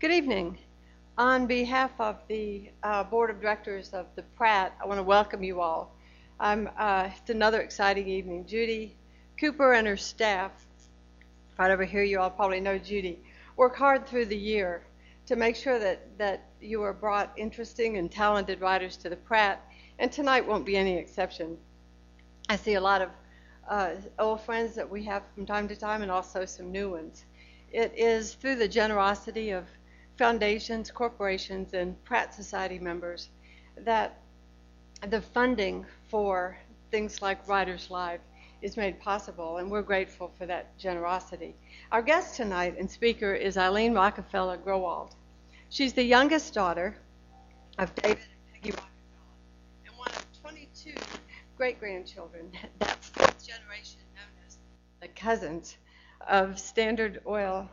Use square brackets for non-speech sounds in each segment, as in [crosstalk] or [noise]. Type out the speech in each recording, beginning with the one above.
Good evening. On behalf of the uh, Board of Directors of the Pratt, I want to welcome you all. Uh, it's another exciting evening. Judy Cooper and her staff, right over here, you all probably know Judy, work hard through the year to make sure that, that you are brought interesting and talented writers to the Pratt, and tonight won't be any exception. I see a lot of uh, old friends that we have from time to time and also some new ones. It is through the generosity of foundations, corporations, and Pratt Society members that the funding for things like Writers Live is made possible, and we're grateful for that generosity. Our guest tonight and speaker is Eileen Rockefeller Growald. She's the youngest daughter of David and Peggy Rockefeller and one of 22 great grandchildren. That's fifth generation known as the cousins of Standard Oil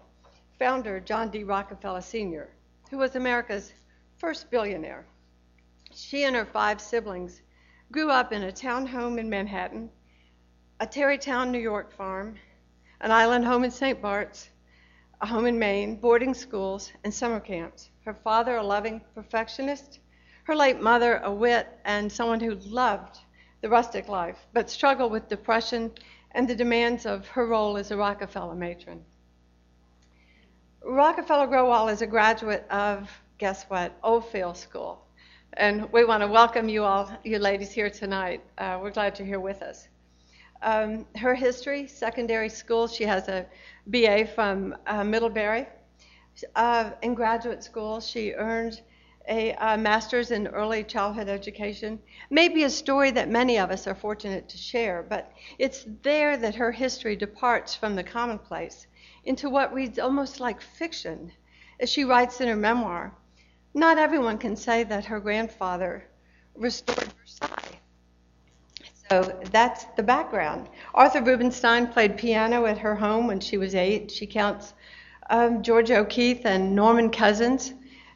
founder John D. Rockefeller Sr., who was America's first billionaire. She and her five siblings grew up in a town home in Manhattan, a Tarrytown, New York farm, an island home in St. Bart's, a home in Maine, boarding schools, and summer camps. Her father, a loving perfectionist, her late mother, a wit and someone who loved the rustic life, but struggled with depression and the demands of her role as a Rockefeller matron. Rockefeller Growald is a graduate of, guess what, Oldfield School. And we want to welcome you all, you ladies, here tonight. Uh, we're glad you're here with us. Um, her history, secondary school, she has a BA from uh, Middlebury. Uh, in graduate school, she earned a, a master's in early childhood education. Maybe a story that many of us are fortunate to share, but it's there that her history departs from the commonplace into what reads almost like fiction. As she writes in her memoir, not everyone can say that her grandfather restored Versailles. So that's the background. Arthur Rubinstein played piano at her home when she was eight. She counts um, Georgia O'Keeffe and Norman Cousins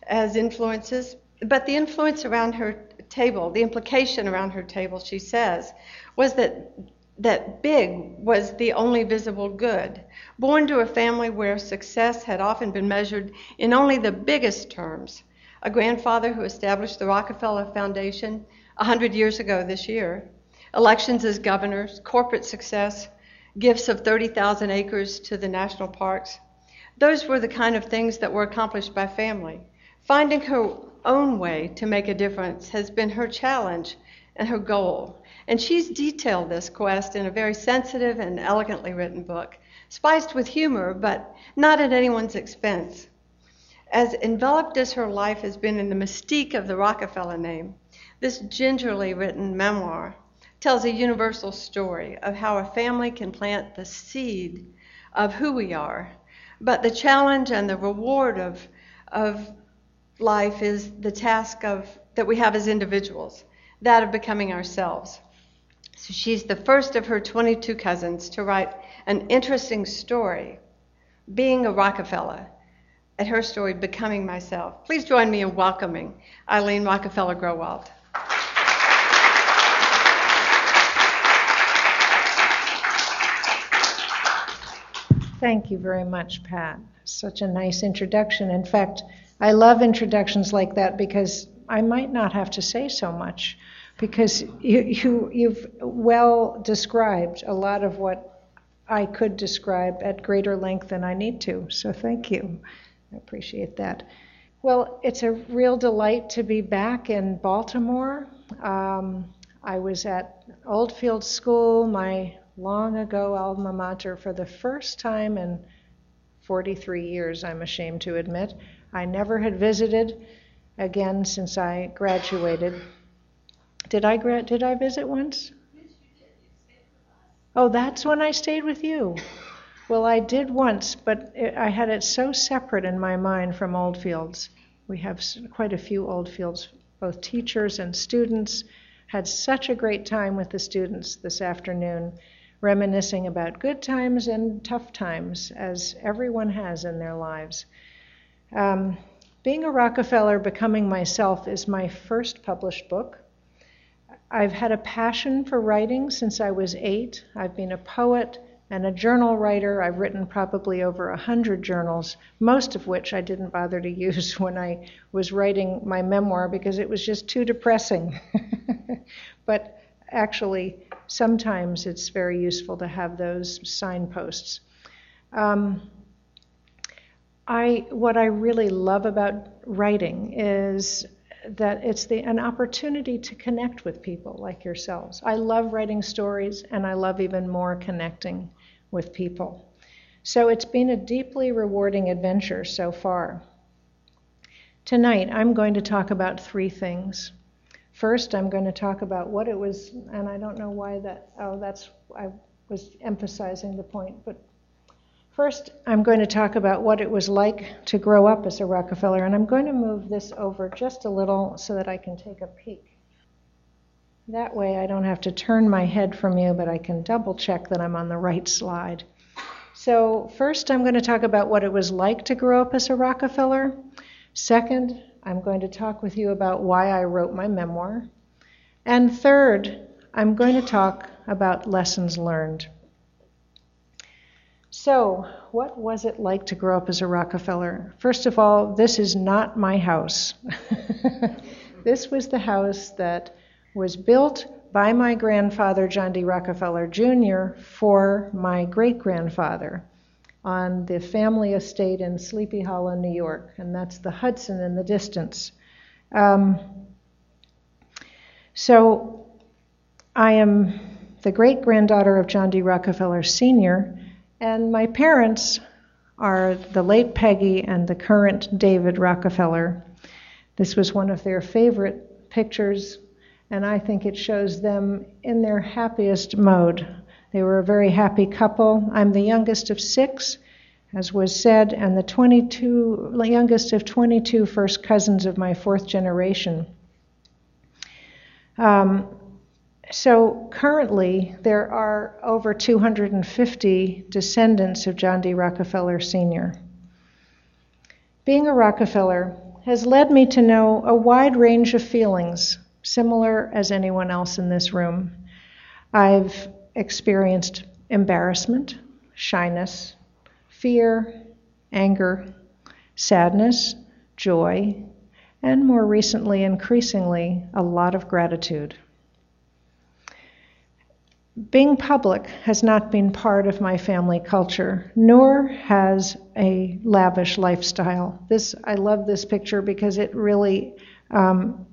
as influences, but the influence around her table, the implication around her table, she says, was that that big was the only visible good. Born to a family where success had often been measured in only the biggest terms, a grandfather who established the Rockefeller Foundation 100 years ago this year, elections as governors, corporate success, gifts of 30,000 acres to the national parks. Those were the kind of things that were accomplished by family. Finding her own way to make a difference has been her challenge and her goal. And she's detailed this quest in a very sensitive and elegantly written book, spiced with humor, but not at anyone's expense. As enveloped as her life has been in the mystique of the Rockefeller name, this gingerly written memoir tells a universal story of how a family can plant the seed of who we are. But the challenge and the reward of, of life is the task of, that we have as individuals, that of becoming ourselves. So she's the first of her 22 cousins to write an interesting story, being a Rockefeller, at her story, Becoming Myself. Please join me in welcoming Eileen Rockefeller Growald. Thank you very much, Pat. Such a nice introduction. In fact, I love introductions like that because I might not have to say so much because you, you, you've well described a lot of what I could describe at greater length than I need to. So thank you. I appreciate that. Well, it's a real delight to be back in Baltimore. Um, I was at Oldfield School, my long ago alma mater, for the first time in 43 years, I'm ashamed to admit. I never had visited again since I graduated. Did I gra- did I visit once? Oh, that's when I stayed with you. Well, I did once, but it, I had it so separate in my mind from Oldfields. We have quite a few Oldfields, both teachers and students. Had such a great time with the students this afternoon, reminiscing about good times and tough times, as everyone has in their lives. Um, being a Rockefeller, Becoming Myself is my first published book. I've had a passion for writing since I was eight. I've been a poet, and a journal writer. I've written probably over a hundred journals, most of which I didn't bother to use [laughs] when I was writing my memoir because it was just too depressing. [laughs] but actually, sometimes it's very useful to have those signposts. Um, I, what I really love about writing is that it's the, an opportunity to connect with people like yourselves. I love writing stories, and I love even more connecting with people. So it's been a deeply rewarding adventure so far. Tonight, I'm going to talk about three things. First, I'm going to talk about what it was, and I don't know why that, oh, that's, I was emphasizing the point, but First, I'm going to talk about what it was like to grow up as a Rockefeller, and I'm going to move this over just a little so that I can take a peek. That way, I don't have to turn my head from you, but I can double check that I'm on the right slide. So, first, I'm going to talk about what it was like to grow up as a Rockefeller. Second, I'm going to talk with you about why I wrote my memoir. And third, I'm going to talk about lessons learned. So, what was it like to grow up as a Rockefeller? First of all, this is not my house. [laughs] this was the house that was built by my grandfather, John D. Rockefeller Jr., for my great grandfather on the family estate in Sleepy Hollow, New York, and that's the Hudson in the distance. Um, so, I am the great granddaughter of John D. Rockefeller Sr. And my parents are the late Peggy and the current David Rockefeller. This was one of their favorite pictures, and I think it shows them in their happiest mode. They were a very happy couple. I'm the youngest of six, as was said, and the 22 youngest of 22 first cousins of my fourth generation. Um, so currently, there are over 250 descendants of John D. Rockefeller Sr. Being a Rockefeller has led me to know a wide range of feelings, similar as anyone else in this room. I've experienced embarrassment, shyness, fear, anger, sadness, joy, and more recently, increasingly, a lot of gratitude. Being public has not been part of my family culture, nor has a lavish lifestyle. This I love this picture because it really um,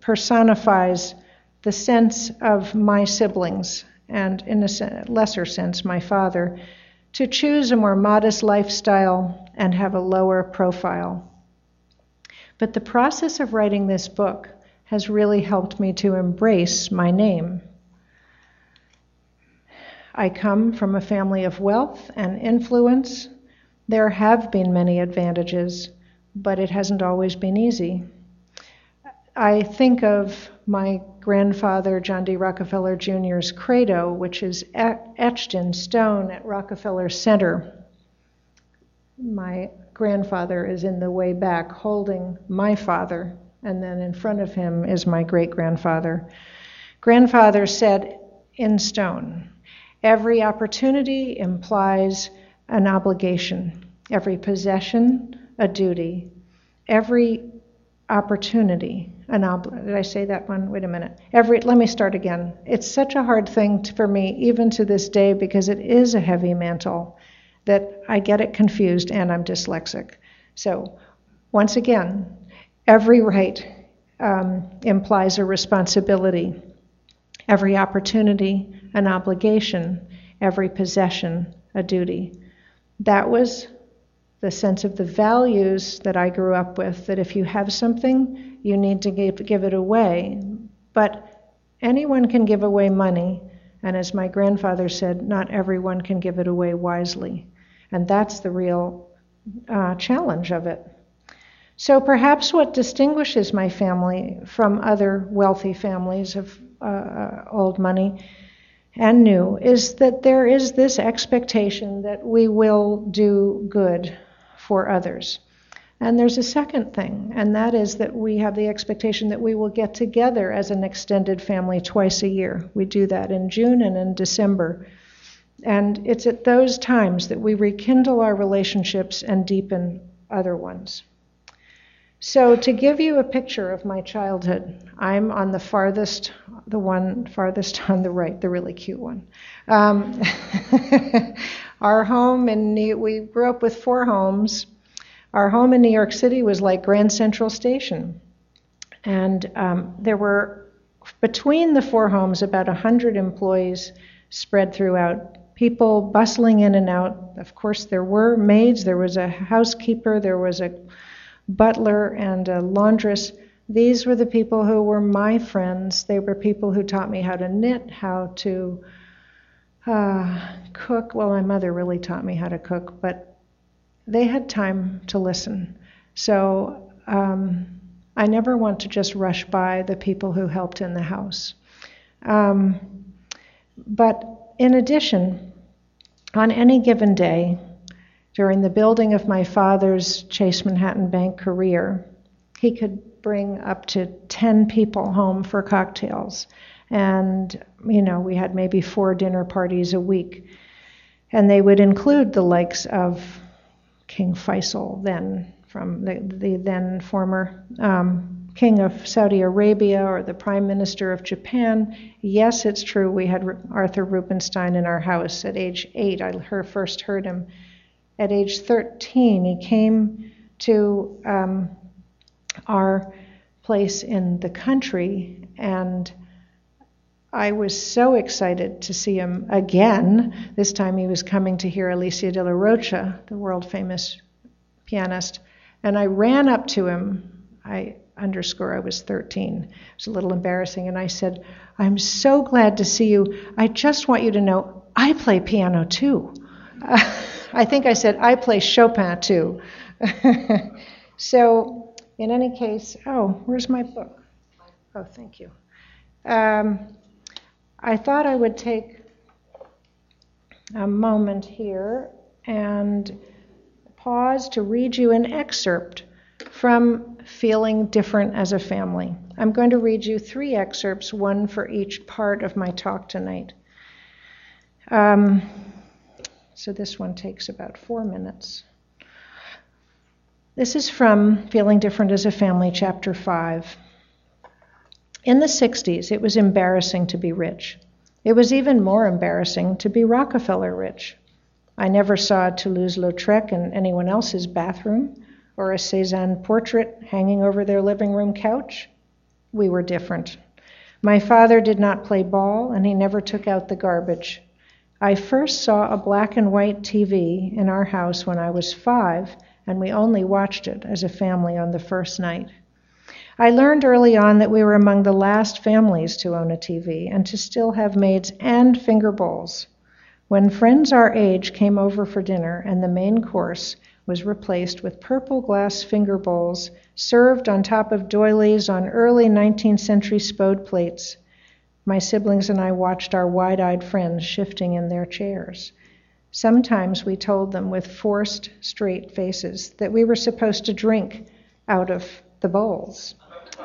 personifies the sense of my siblings, and in a lesser sense, my father, to choose a more modest lifestyle and have a lower profile. But the process of writing this book has really helped me to embrace my name. I come from a family of wealth and influence. There have been many advantages, but it hasn't always been easy. I think of my grandfather, John D. Rockefeller Jr.'s credo, which is etched in stone at Rockefeller Center. My grandfather is in the way back holding my father, and then in front of him is my great grandfather. Grandfather said in stone, Every opportunity implies an obligation, every possession, a duty, every opportunity, an ob- did I say that one? Wait a minute. Every let me start again. It's such a hard thing to, for me even to this day because it is a heavy mantle that I get it confused and I'm dyslexic. So, once again, every right um, implies a responsibility. Every opportunity an obligation, every possession a duty. That was the sense of the values that I grew up with that if you have something, you need to give, give it away. But anyone can give away money, and as my grandfather said, not everyone can give it away wisely. And that's the real uh, challenge of it. So perhaps what distinguishes my family from other wealthy families of uh, uh old money and new is that there is this expectation that we will do good for others. And there's a second thing, and that is that we have the expectation that we will get together as an extended family twice a year. We do that in June and in December. And it's at those times that we rekindle our relationships and deepen other ones. So, to give you a picture of my childhood, I'm on the farthest, the one farthest [laughs] on the right, the really cute one. Um, [laughs] our home in New, we grew up with four homes. Our home in New York City was like Grand Central Station, and um, there were between the four homes about hundred employees spread throughout. People bustling in and out. Of course, there were maids. There was a housekeeper. There was a butler and a laundress. These were the people who were my friends. They were people who taught me how to knit, how to uh, cook. Well, my mother really taught me how to cook, but they had time to listen. So um, I never want to just rush by the people who helped in the house. Um, but in addition, on any given day, during the building of my father's Chase Manhattan Bank career, he could bring up to 10 people home for cocktails. And, you know, we had maybe four dinner parties a week. And they would include the likes of King Faisal, then from the, the then former um, king of Saudi Arabia or the prime minister of Japan. Yes, it's true. We had Arthur Rubinstein in our house at age eight. I first heard him at age 13, he came to um, our place in the country, and I was so excited to see him again. This time he was coming to hear Alicia de Larrocha, the world famous pianist, and I ran up to him. I underscore I was 13. It was a little embarrassing, and I said, I'm so glad to see you. I just want you to know I play piano too. [laughs] I think I said, I play Chopin too. [laughs] so, in any case, oh, where's my book? Oh, thank you. Um, I thought I would take a moment here and pause to read you an excerpt from Feeling Different as a Family. I'm going to read you three excerpts, one for each part of my talk tonight. Um, so this one takes about four minutes. This is from Feeling Different as a Family, Chapter 5. In the 60s, it was embarrassing to be rich. It was even more embarrassing to be Rockefeller rich. I never saw a Toulouse Lautrec in anyone else's bathroom or a Cézanne portrait hanging over their living room couch. We were different. My father did not play ball, and he never took out the garbage. I first saw a black and white TV in our house when I was five, and we only watched it as a family on the first night. I learned early on that we were among the last families to own a TV and to still have maids and finger bowls. When friends our age came over for dinner and the main course was replaced with purple glass finger bowls served on top of doilies on early 19th century spode plates, my siblings and I watched our wide eyed friends shifting in their chairs. Sometimes we told them with forced, straight faces that we were supposed to drink out of the bowls.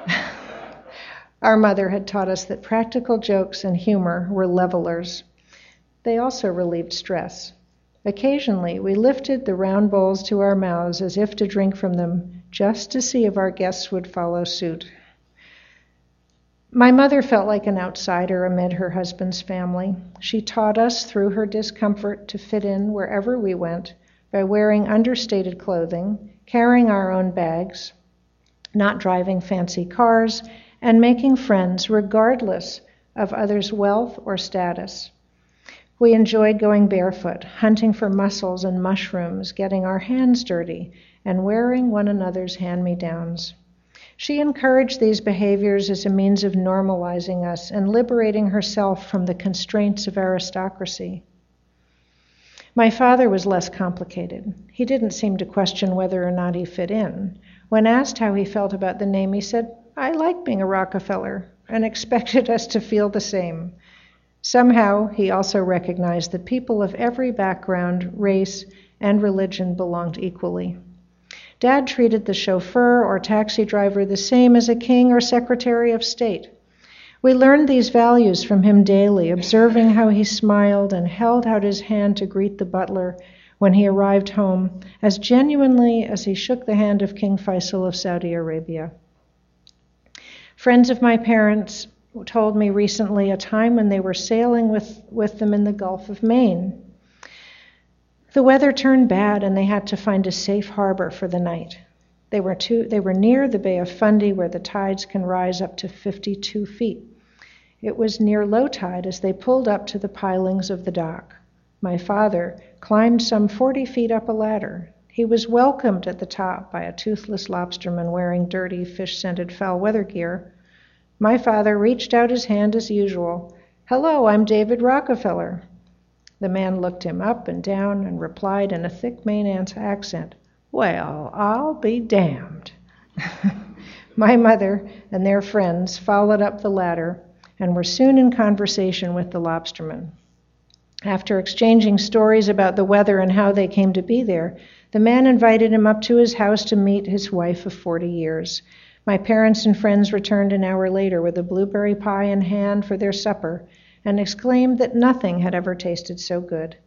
[laughs] Our mother had taught us that practical jokes and humor were levelers. They also relieved stress. Occasionally, we lifted the round bowls to our mouths as if to drink from them, just to see if our guests would follow suit. My mother felt like an outsider amid her husband's family. She taught us through her discomfort to fit in wherever we went by wearing understated clothing, carrying our own bags, not driving fancy cars, and making friends regardless of others' wealth or status. We enjoyed going barefoot, hunting for mussels and mushrooms, getting our hands dirty, and wearing one another's hand me downs. She encouraged these behaviors as a means of normalizing us and liberating herself from the constraints of aristocracy. My father was less complicated. He didn't seem to question whether or not he fit in. When asked how he felt about the name, he said, I like being a Rockefeller, and expected us to feel the same. Somehow, he also recognized that people of every background, race, and religion belonged equally. Dad treated the chauffeur or taxi driver the same as a king or secretary of state. We learned these values from him daily, observing how he smiled and held out his hand to greet the butler when he arrived home, as genuinely as he shook the hand of King Faisal of Saudi Arabia. Friends of my parents told me recently a time when they were sailing with, with them in the Gulf of Maine. The weather turned bad and they had to find a safe harbor for the night. They were, too, they were near the Bay of Fundy where the tides can rise up to 52 feet. It was near low tide as they pulled up to the pilings of the dock. My father climbed some 40 feet up a ladder. He was welcomed at the top by a toothless lobsterman wearing dirty, fish scented foul weather gear. My father reached out his hand as usual. Hello, I'm David Rockefeller. The man looked him up and down and replied in a thick Maine accent, Well, I'll be damned. [laughs] My mother and their friends followed up the ladder and were soon in conversation with the lobsterman. After exchanging stories about the weather and how they came to be there, the man invited him up to his house to meet his wife of 40 years. My parents and friends returned an hour later with a blueberry pie in hand for their supper and exclaimed that nothing had ever tasted so good.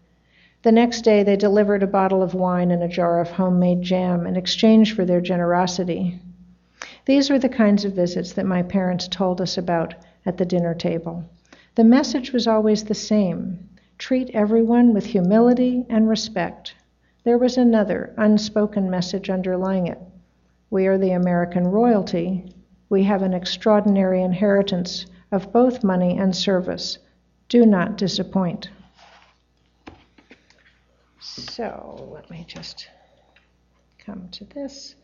The next day, they delivered a bottle of wine and a jar of homemade jam in exchange for their generosity. These were the kinds of visits that my parents told us about at the dinner table. The message was always the same treat everyone with humility and respect. There was another unspoken message underlying it we are the American royalty. We have an extraordinary inheritance of both money and service. Do not disappoint. So let me just come to this.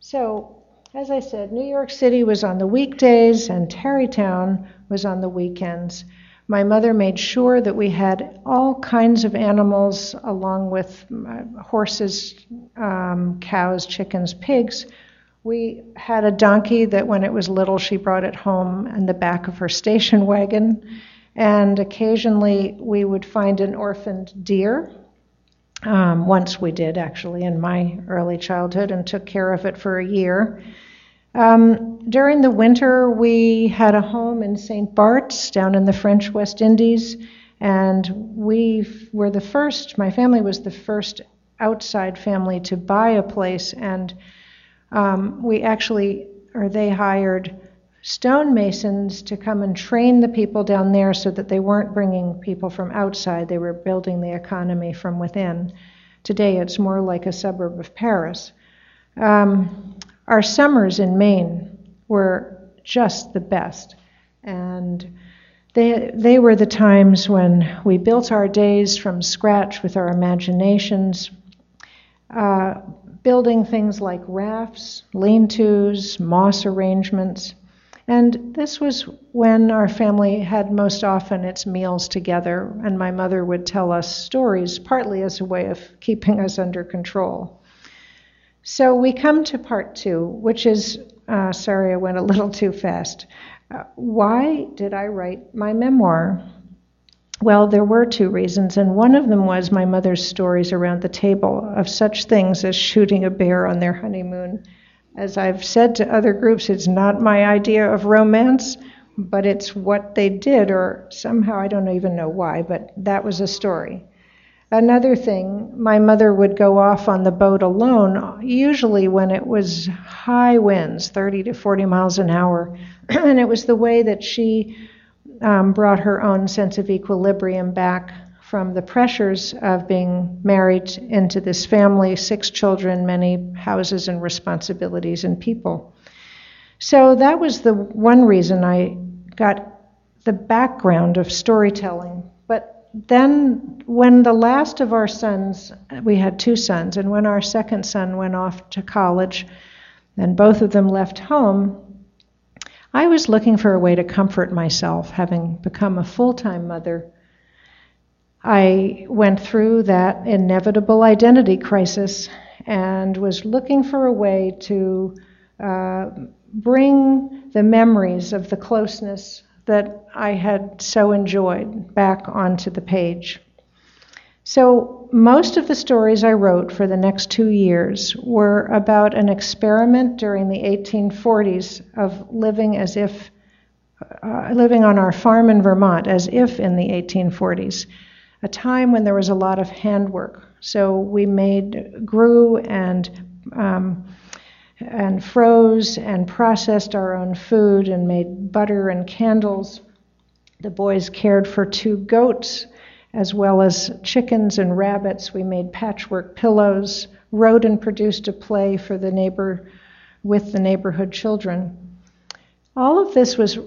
So, as I said, New York City was on the weekdays and Tarrytown was on the weekends. My mother made sure that we had all kinds of animals, along with uh, horses, um, cows, chickens, pigs. We had a donkey that when it was little, she brought it home in the back of her station wagon. And occasionally we would find an orphaned deer. Um, once we did, actually, in my early childhood, and took care of it for a year. Um, during the winter, we had a home in St. Bart's down in the French West Indies, and we were the first, my family was the first outside family to buy a place, and um, we actually, or they hired stonemasons to come and train the people down there so that they weren't bringing people from outside, they were building the economy from within. Today, it's more like a suburb of Paris. Um, our summers in Maine were just the best. And they, they were the times when we built our days from scratch with our imaginations, uh, building things like rafts, lean tos, moss arrangements. And this was when our family had most often its meals together, and my mother would tell us stories, partly as a way of keeping us under control. So we come to part two, which is uh, sorry, I went a little too fast. Uh, why did I write my memoir? Well, there were two reasons, and one of them was my mother's stories around the table of such things as shooting a bear on their honeymoon. As I've said to other groups, it's not my idea of romance, but it's what they did, or somehow I don't even know why, but that was a story. Another thing, my mother would go off on the boat alone, usually when it was high winds, 30 to 40 miles an hour. [clears throat] and it was the way that she um, brought her own sense of equilibrium back from the pressures of being married into this family, six children, many houses and responsibilities and people. So that was the one reason I got the background of storytelling But then, when the last of our sons, we had two sons, and when our second son went off to college, and both of them left home, I was looking for a way to comfort myself, having become a full time mother. I went through that inevitable identity crisis and was looking for a way to uh, bring the memories of the closeness that I had so enjoyed back onto the page. So, most of the stories I wrote for the next two years were about an experiment during the 1840s of living as if uh, living on our farm in Vermont as if in the 1840s, a time when there was a lot of handwork. So we made, grew and um, and froze and processed our own food and made butter and candles. The boys cared for two goats as well as chickens and rabbits. We made patchwork pillows, wrote and produced a play for the neighbor with the neighborhood children. All of this was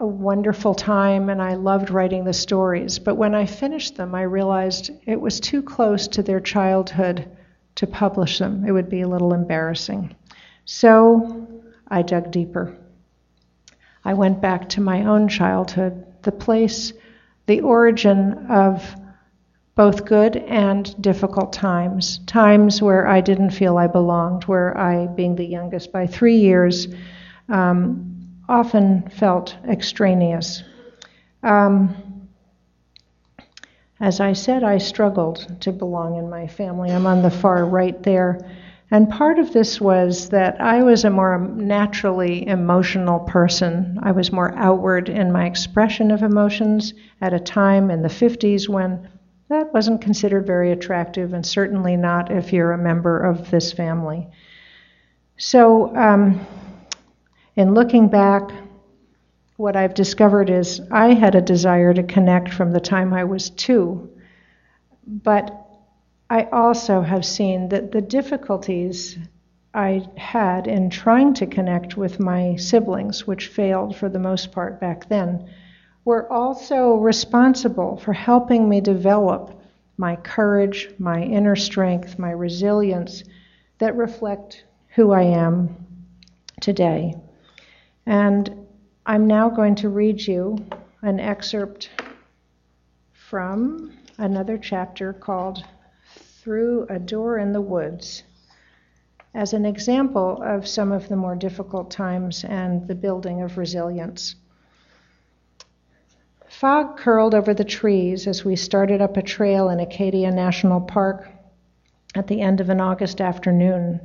a wonderful time and I loved writing the stories, but when I finished them, I realized it was too close to their childhood to publish them. It would be a little embarrassing. So I dug deeper. I went back to my own childhood, the place, the origin of both good and difficult times, times where I didn't feel I belonged, where I, being the youngest by three years, um, often felt extraneous. Um, as I said, I struggled to belong in my family. I'm on the far right there. And part of this was that I was a more naturally emotional person. I was more outward in my expression of emotions at a time in the 50s when that wasn't considered very attractive, and certainly not if you're a member of this family. So, um, in looking back, what I've discovered is I had a desire to connect from the time I was two, but I also have seen that the difficulties I had in trying to connect with my siblings, which failed for the most part back then, were also responsible for helping me develop my courage, my inner strength, my resilience that reflect who I am today. And I'm now going to read you an excerpt from another chapter called Through a Door in the Woods as an example of some of the more difficult times and the building of resilience. Fog curled over the trees as we started up a trail in Acadia National Park at the end of an August afternoon.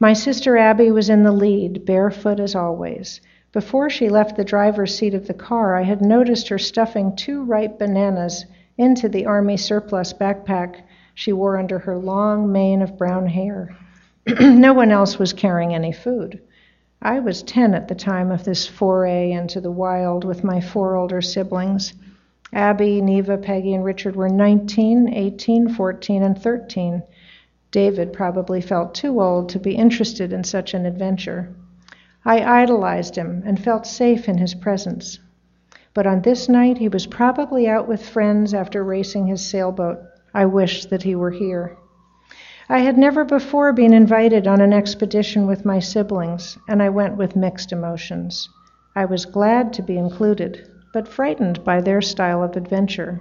My sister Abby was in the lead, barefoot as always. Before she left the driver's seat of the car, I had noticed her stuffing two ripe bananas into the Army surplus backpack she wore under her long mane of brown hair. [clears throat] no one else was carrying any food. I was 10 at the time of this foray into the wild with my four older siblings. Abby, Neva, Peggy, and Richard were 19, 18, 14, and 13. David probably felt too old to be interested in such an adventure. I idolized him and felt safe in his presence. But on this night, he was probably out with friends after racing his sailboat. I wished that he were here. I had never before been invited on an expedition with my siblings, and I went with mixed emotions. I was glad to be included, but frightened by their style of adventure.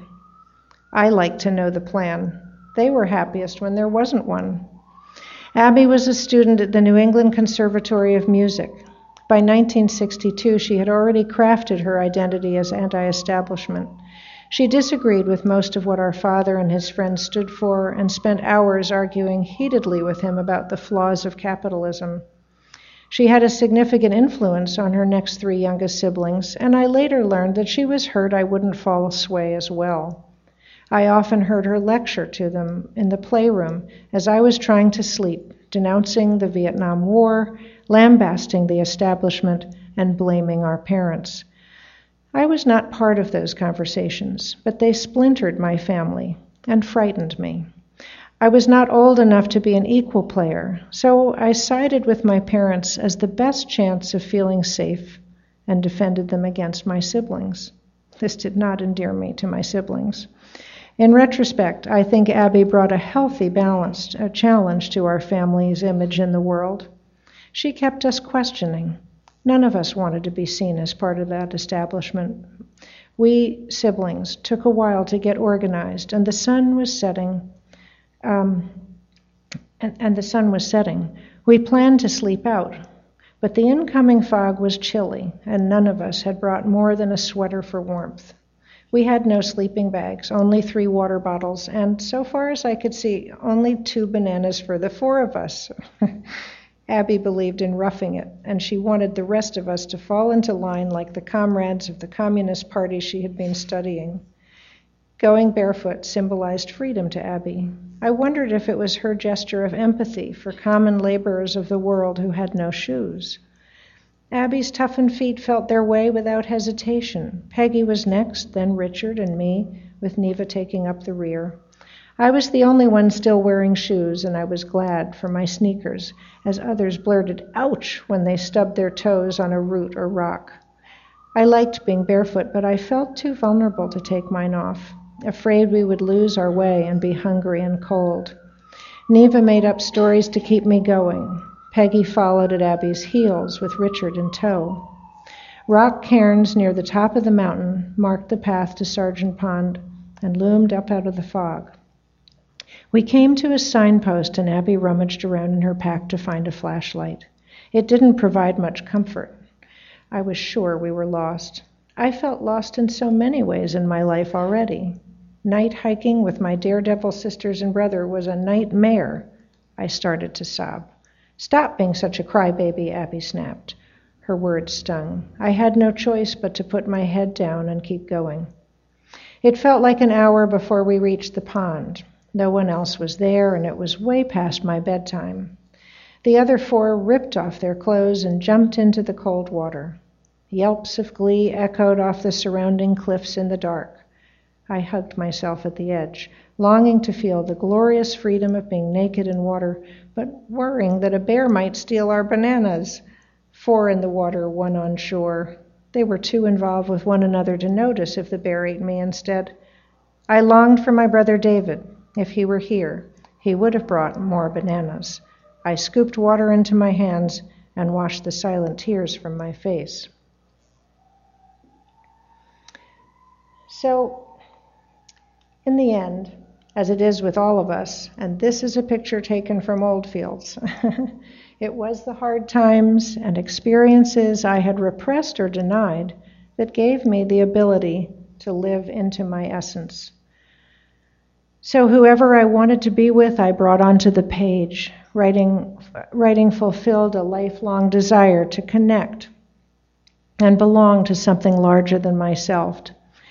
I liked to know the plan. They were happiest when there wasn't one. Abby was a student at the New England Conservatory of Music. By 1962, she had already crafted her identity as anti establishment. She disagreed with most of what our father and his friends stood for and spent hours arguing heatedly with him about the flaws of capitalism. She had a significant influence on her next three youngest siblings, and I later learned that she was hurt I wouldn't fall sway as well. I often heard her lecture to them in the playroom as I was trying to sleep, denouncing the Vietnam War lambasting the establishment, and blaming our parents. I was not part of those conversations, but they splintered my family and frightened me. I was not old enough to be an equal player, so I sided with my parents as the best chance of feeling safe and defended them against my siblings. This did not endear me to my siblings. In retrospect, I think Abby brought a healthy, balanced a challenge to our family's image in the world. She kept us questioning. None of us wanted to be seen as part of that establishment. We siblings took a while to get organized, and the sun was setting. Um, and, and the sun was setting. We planned to sleep out, but the incoming fog was chilly, and none of us had brought more than a sweater for warmth. We had no sleeping bags, only three water bottles, and so far as I could see, only two bananas for the four of us. [laughs] Abby believed in roughing it, and she wanted the rest of us to fall into line like the comrades of the Communist Party she had been studying. Going barefoot symbolized freedom to Abby. I wondered if it was her gesture of empathy for common laborers of the world who had no shoes. Abby's toughened feet felt their way without hesitation. Peggy was next, then Richard and me, with Neva taking up the rear. I was the only one still wearing shoes, and I was glad for my sneakers, as others blurted, ouch, when they stubbed their toes on a root or rock. I liked being barefoot, but I felt too vulnerable to take mine off, afraid we would lose our way and be hungry and cold. Neva made up stories to keep me going. Peggy followed at Abby's heels with Richard in tow. Rock cairns near the top of the mountain marked the path to Sargent Pond and loomed up out of the fog. We came to a signpost, and Abby rummaged around in her pack to find a flashlight. It didn't provide much comfort. I was sure we were lost. I felt lost in so many ways in my life already. Night hiking with my daredevil sisters and brother was a nightmare. I started to sob. Stop being such a crybaby, Abby snapped. Her words stung. I had no choice but to put my head down and keep going. It felt like an hour before we reached the pond. No one else was there, and it was way past my bedtime. The other four ripped off their clothes and jumped into the cold water. Yelps of glee echoed off the surrounding cliffs in the dark. I hugged myself at the edge, longing to feel the glorious freedom of being naked in water, but worrying that a bear might steal our bananas. Four in the water, one on shore. They were too involved with one another to notice if the bear ate me instead. I longed for my brother David, if he were here, he would have brought more bananas. I scooped water into my hands and washed the silent tears from my face. So, in the end, as it is with all of us, and this is a picture taken from Oldfields, [laughs] it was the hard times and experiences I had repressed or denied that gave me the ability to live into my essence. So whoever I wanted to be with, I brought onto the page. Writing, writing fulfilled a lifelong desire to connect and belong to something larger than myself.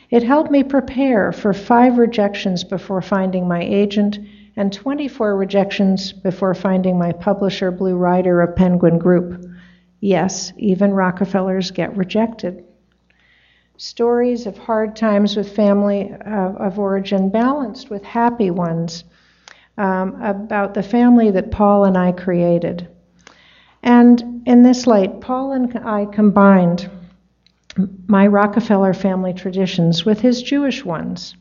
It helped me prepare for five rejections before finding my agent and 24 rejections before finding my publisher, Blue Rider of Penguin Group. Yes, even Rockefellers get rejected stories of hard times with family of, origin balanced with happy ones um, about the family that Paul and I created. And in this light, Paul and I combined my Rockefeller family traditions with his Jewish ones.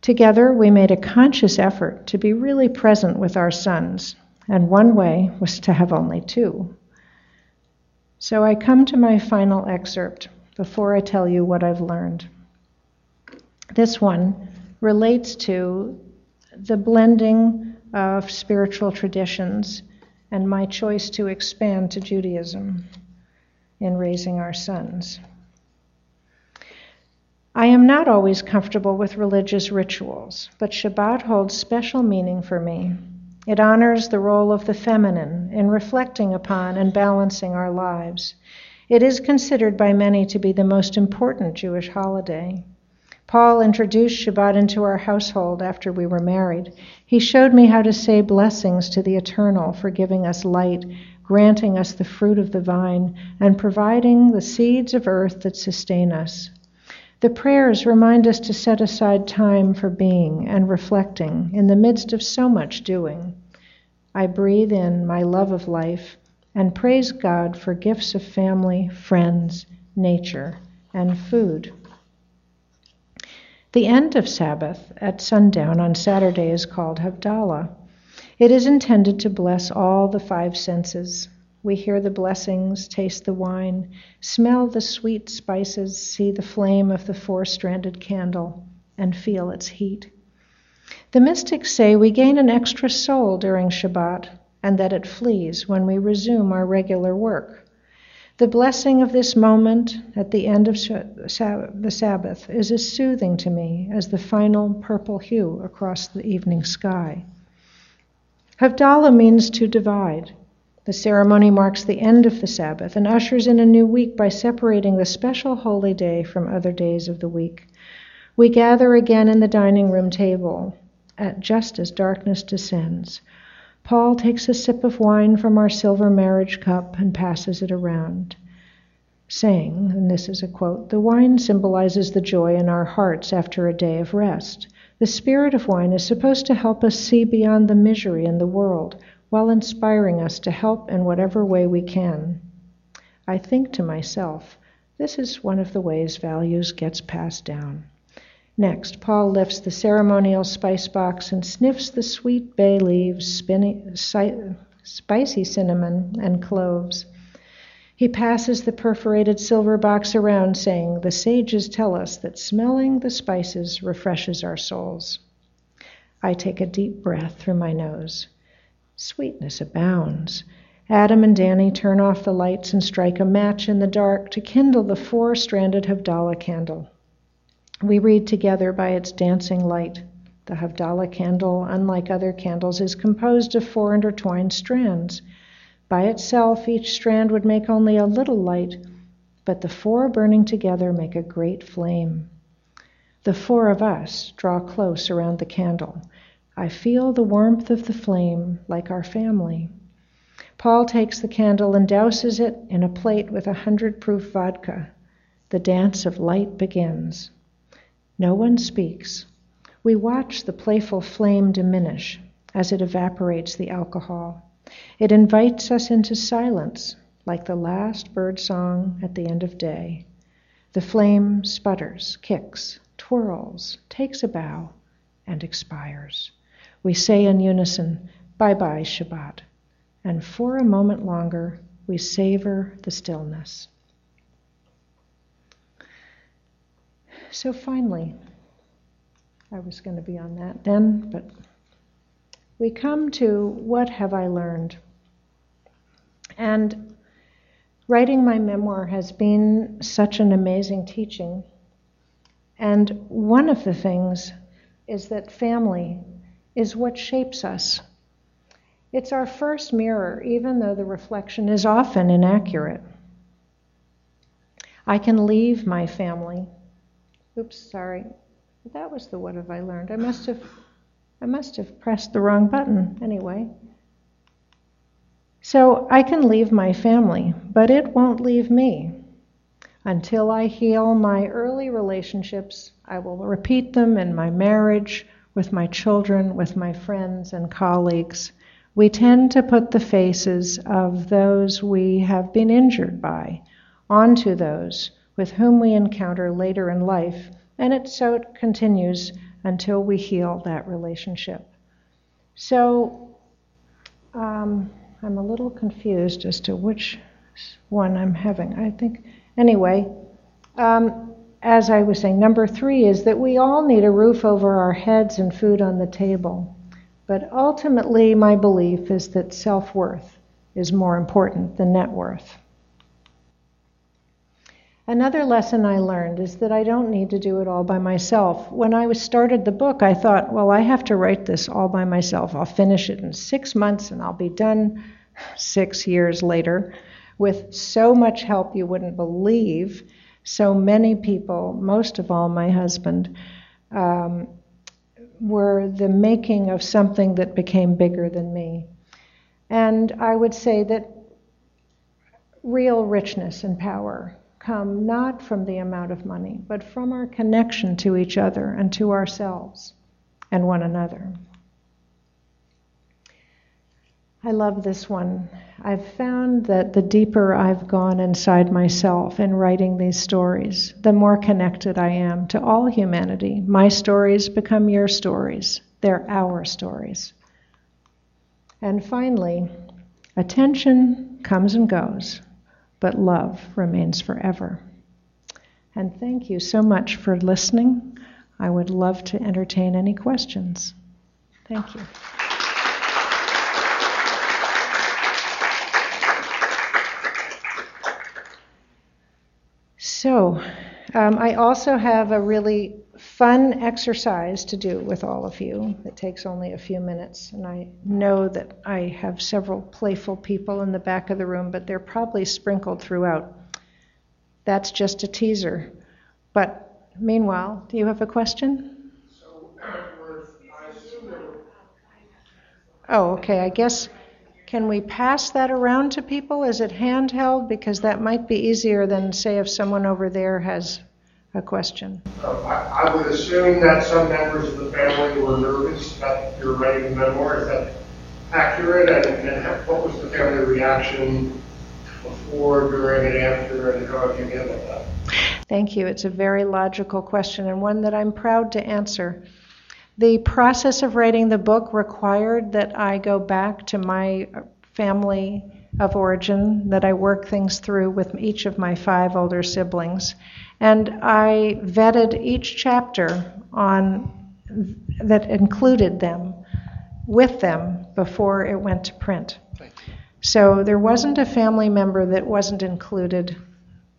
Together, we made a conscious effort to be really present with our sons, and one way was to have only two. So I come to my final excerpt before I tell you what I've learned. This one relates to the blending of spiritual traditions and my choice to expand to Judaism in raising our sons. I am not always comfortable with religious rituals, but Shabbat holds special meaning for me. It honors the role of the feminine in reflecting upon and balancing our lives. It is considered by many to be the most important Jewish holiday. Paul introduced Shabbat into our household after we were married. He showed me how to say blessings to the Eternal for giving us light, granting us the fruit of the vine, and providing the seeds of earth that sustain us. The prayers remind us to set aside time for being and reflecting in the midst of so much doing. I breathe in my love of life and praise God for gifts of family, friends, nature, and food. The end of Sabbath at sundown on Saturday is called Havdalah. It is intended to bless all the five senses. We hear the blessings, taste the wine, smell the sweet spices, see the flame of the four stranded candle, and feel its heat. The mystics say we gain an extra soul during Shabbat and that it flees when we resume our regular work. The blessing of this moment at the end of the Sabbath is as soothing to me as the final purple hue across the evening sky. Havdalah means to divide. The ceremony marks the end of the Sabbath and ushers in a new week by separating the special holy day from other days of the week. We gather again in the dining room table at just as darkness descends. Paul takes a sip of wine from our silver marriage cup and passes it around, saying, and this is a quote The wine symbolizes the joy in our hearts after a day of rest. The spirit of wine is supposed to help us see beyond the misery in the world while inspiring us to help in whatever way we can. I think to myself, this is one of the ways values gets passed down. Next, Paul lifts the ceremonial spice box and sniffs the sweet bay leaves, spinny, si- spicy cinnamon, and cloves. He passes the perforated silver box around, saying, The sages tell us that smelling the spices refreshes our souls. I take a deep breath through my nose. Sweetness abounds. Adam and Danny turn off the lights and strike a match in the dark to kindle the four stranded Havdalah candle. We read together by its dancing light. The Havdalah candle, unlike other candles, is composed of four intertwined strands. By itself, each strand would make only a little light, but the four burning together make a great flame. The four of us draw close around the candle. I feel the warmth of the flame like our family. Paul takes the candle and douses it in a plate with a hundred proof vodka. The dance of light begins. No one speaks. We watch the playful flame diminish as it evaporates the alcohol. It invites us into silence, like the last bird song at the end of day. The flame sputters, kicks, twirls, takes a bow, and expires. We say in unison, Bye bye, Shabbat. And for a moment longer, we savor the stillness. So finally, I was going to be on that then, but we come to what have I learned? And writing my memoir has been such an amazing teaching. And one of the things is that family is what shapes us. It's our first mirror, even though the reflection is often inaccurate. I can leave my family Oops, sorry. That was the what have I learned. I must have I must have pressed the wrong button anyway. So I can leave my family, but it won't leave me. Until I heal my early relationships, I will repeat them in my marriage, with my children, with my friends and colleagues. We tend to put the faces of those we have been injured by onto those with whom we encounter later in life, and it so it continues until we heal that relationship. So um, I'm a little confused as to which one I'm having. I think, anyway, um, as I was saying, number three is that we all need a roof over our heads and food on the table. But ultimately, my belief is that self worth is more important than net worth. Another lesson I learned is that I don't need to do it all by myself. When I started the book, I thought, well, I have to write this all by myself. I'll finish it in six months and I'll be done six years later with so much help you wouldn't believe. So many people, most of all my husband, um, were the making of something that became bigger than me. And I would say that real richness and power come not from the amount of money, but from our connection to each other and to ourselves and one another. I love this one. I've found that the deeper I've gone inside myself in writing these stories, the more connected I am to all humanity. My stories become your stories, they're our stories. And finally, attention comes and goes but love remains forever. And thank you so much for listening. I would love to entertain any questions. Thank you. So, um, I also have a really fun exercise to do with all of you. It takes only a few minutes, and I know that I have several playful people in the back of the room, but they're probably sprinkled throughout. That's just a teaser. But meanwhile, do you have a question? So, Edward, I assume there were Oh, okay. I guess, can we pass that around to people? Is it handheld? Because that might be easier than, say, if someone over there has a question. Uh, I I would assume that some members of the family were nervous that you're writing the memoir. Is that accurate? And and how- what was the family reaction before, during, and after, and how have you handled that? Thank you. It's a very logical question and one that I'm proud to answer. The process of writing the book required that I go back to my family of origin, that I work things through with each of my five older siblings. And I vetted each chapter on that included them with them before it went to print. So there wasn't a family member that wasn't included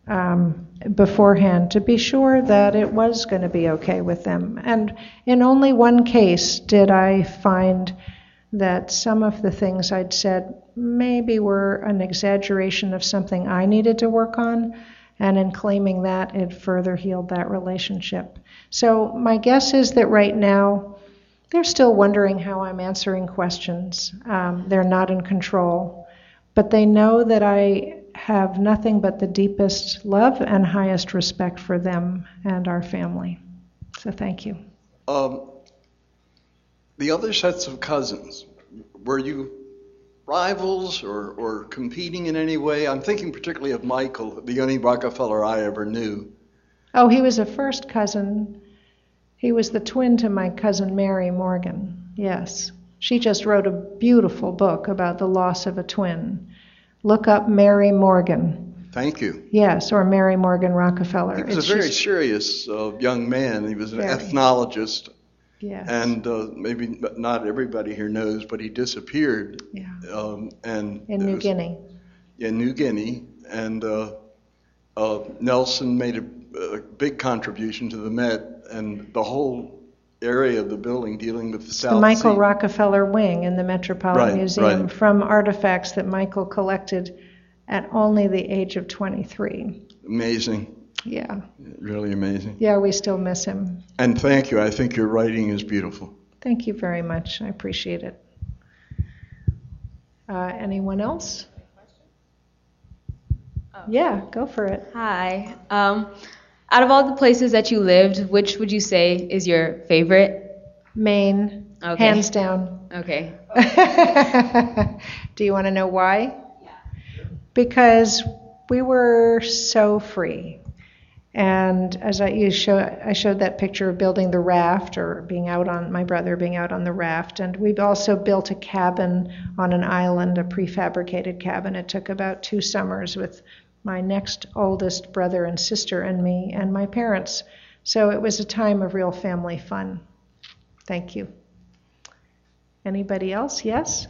um, beforehand to be sure that it was going to be okay with them. And in only one case did I find that some of the things I'd said maybe were an exaggeration of something I needed to work on. And in claiming that, it further healed that relationship. So my guess is that right now, they're still wondering how I'm answering questions. Um, they're not in control. But they know that I have nothing but the deepest love and highest respect for them and our family. So thank you. Um, the other sets of cousins, were you rivals or, or competing in any way? I'm thinking particularly of Michael, the only Rockefeller I ever knew. Oh, he was a first cousin. He was the twin to my cousin Mary Morgan. Yes. She just wrote a beautiful book about the loss of a twin. Look up Mary Morgan. Thank you. Yes, or Mary Morgan Rockefeller. He was It's a very just- serious uh, young man. He was an Very. ethnologist, yes. and uh, maybe not everybody here knows, but he disappeared. yeah. Um, and In New was- Guinea. in New Guinea, and uh, uh, Nelson made a, a big contribution to the Met and the whole area of the building dealing with the South the Michael Sea. Rockefeller Wing in the Metropolitan Right, Museum right. from artifacts that Michael collected at only the age of 23. Amazing, Yeah. really amazing. Yeah, we still miss him. And thank you. I think your writing is beautiful. Thank you very much. I appreciate it. Uh, anyone else? Yeah, go for it. Hi. Um, out of all the places that you lived, which would you say is your favorite? Maine, Okay. hands down. Okay. [laughs] Do you want to know why? Yeah. Because we were so free. And as I show, I showed that picture of building the raft or being out on my brother being out on the raft. And we've also built a cabin on an island, a prefabricated cabin. It took about two summers with my next oldest brother and sister and me and my parents. So it was a time of real family fun. Thank you. Anybody else? Yes?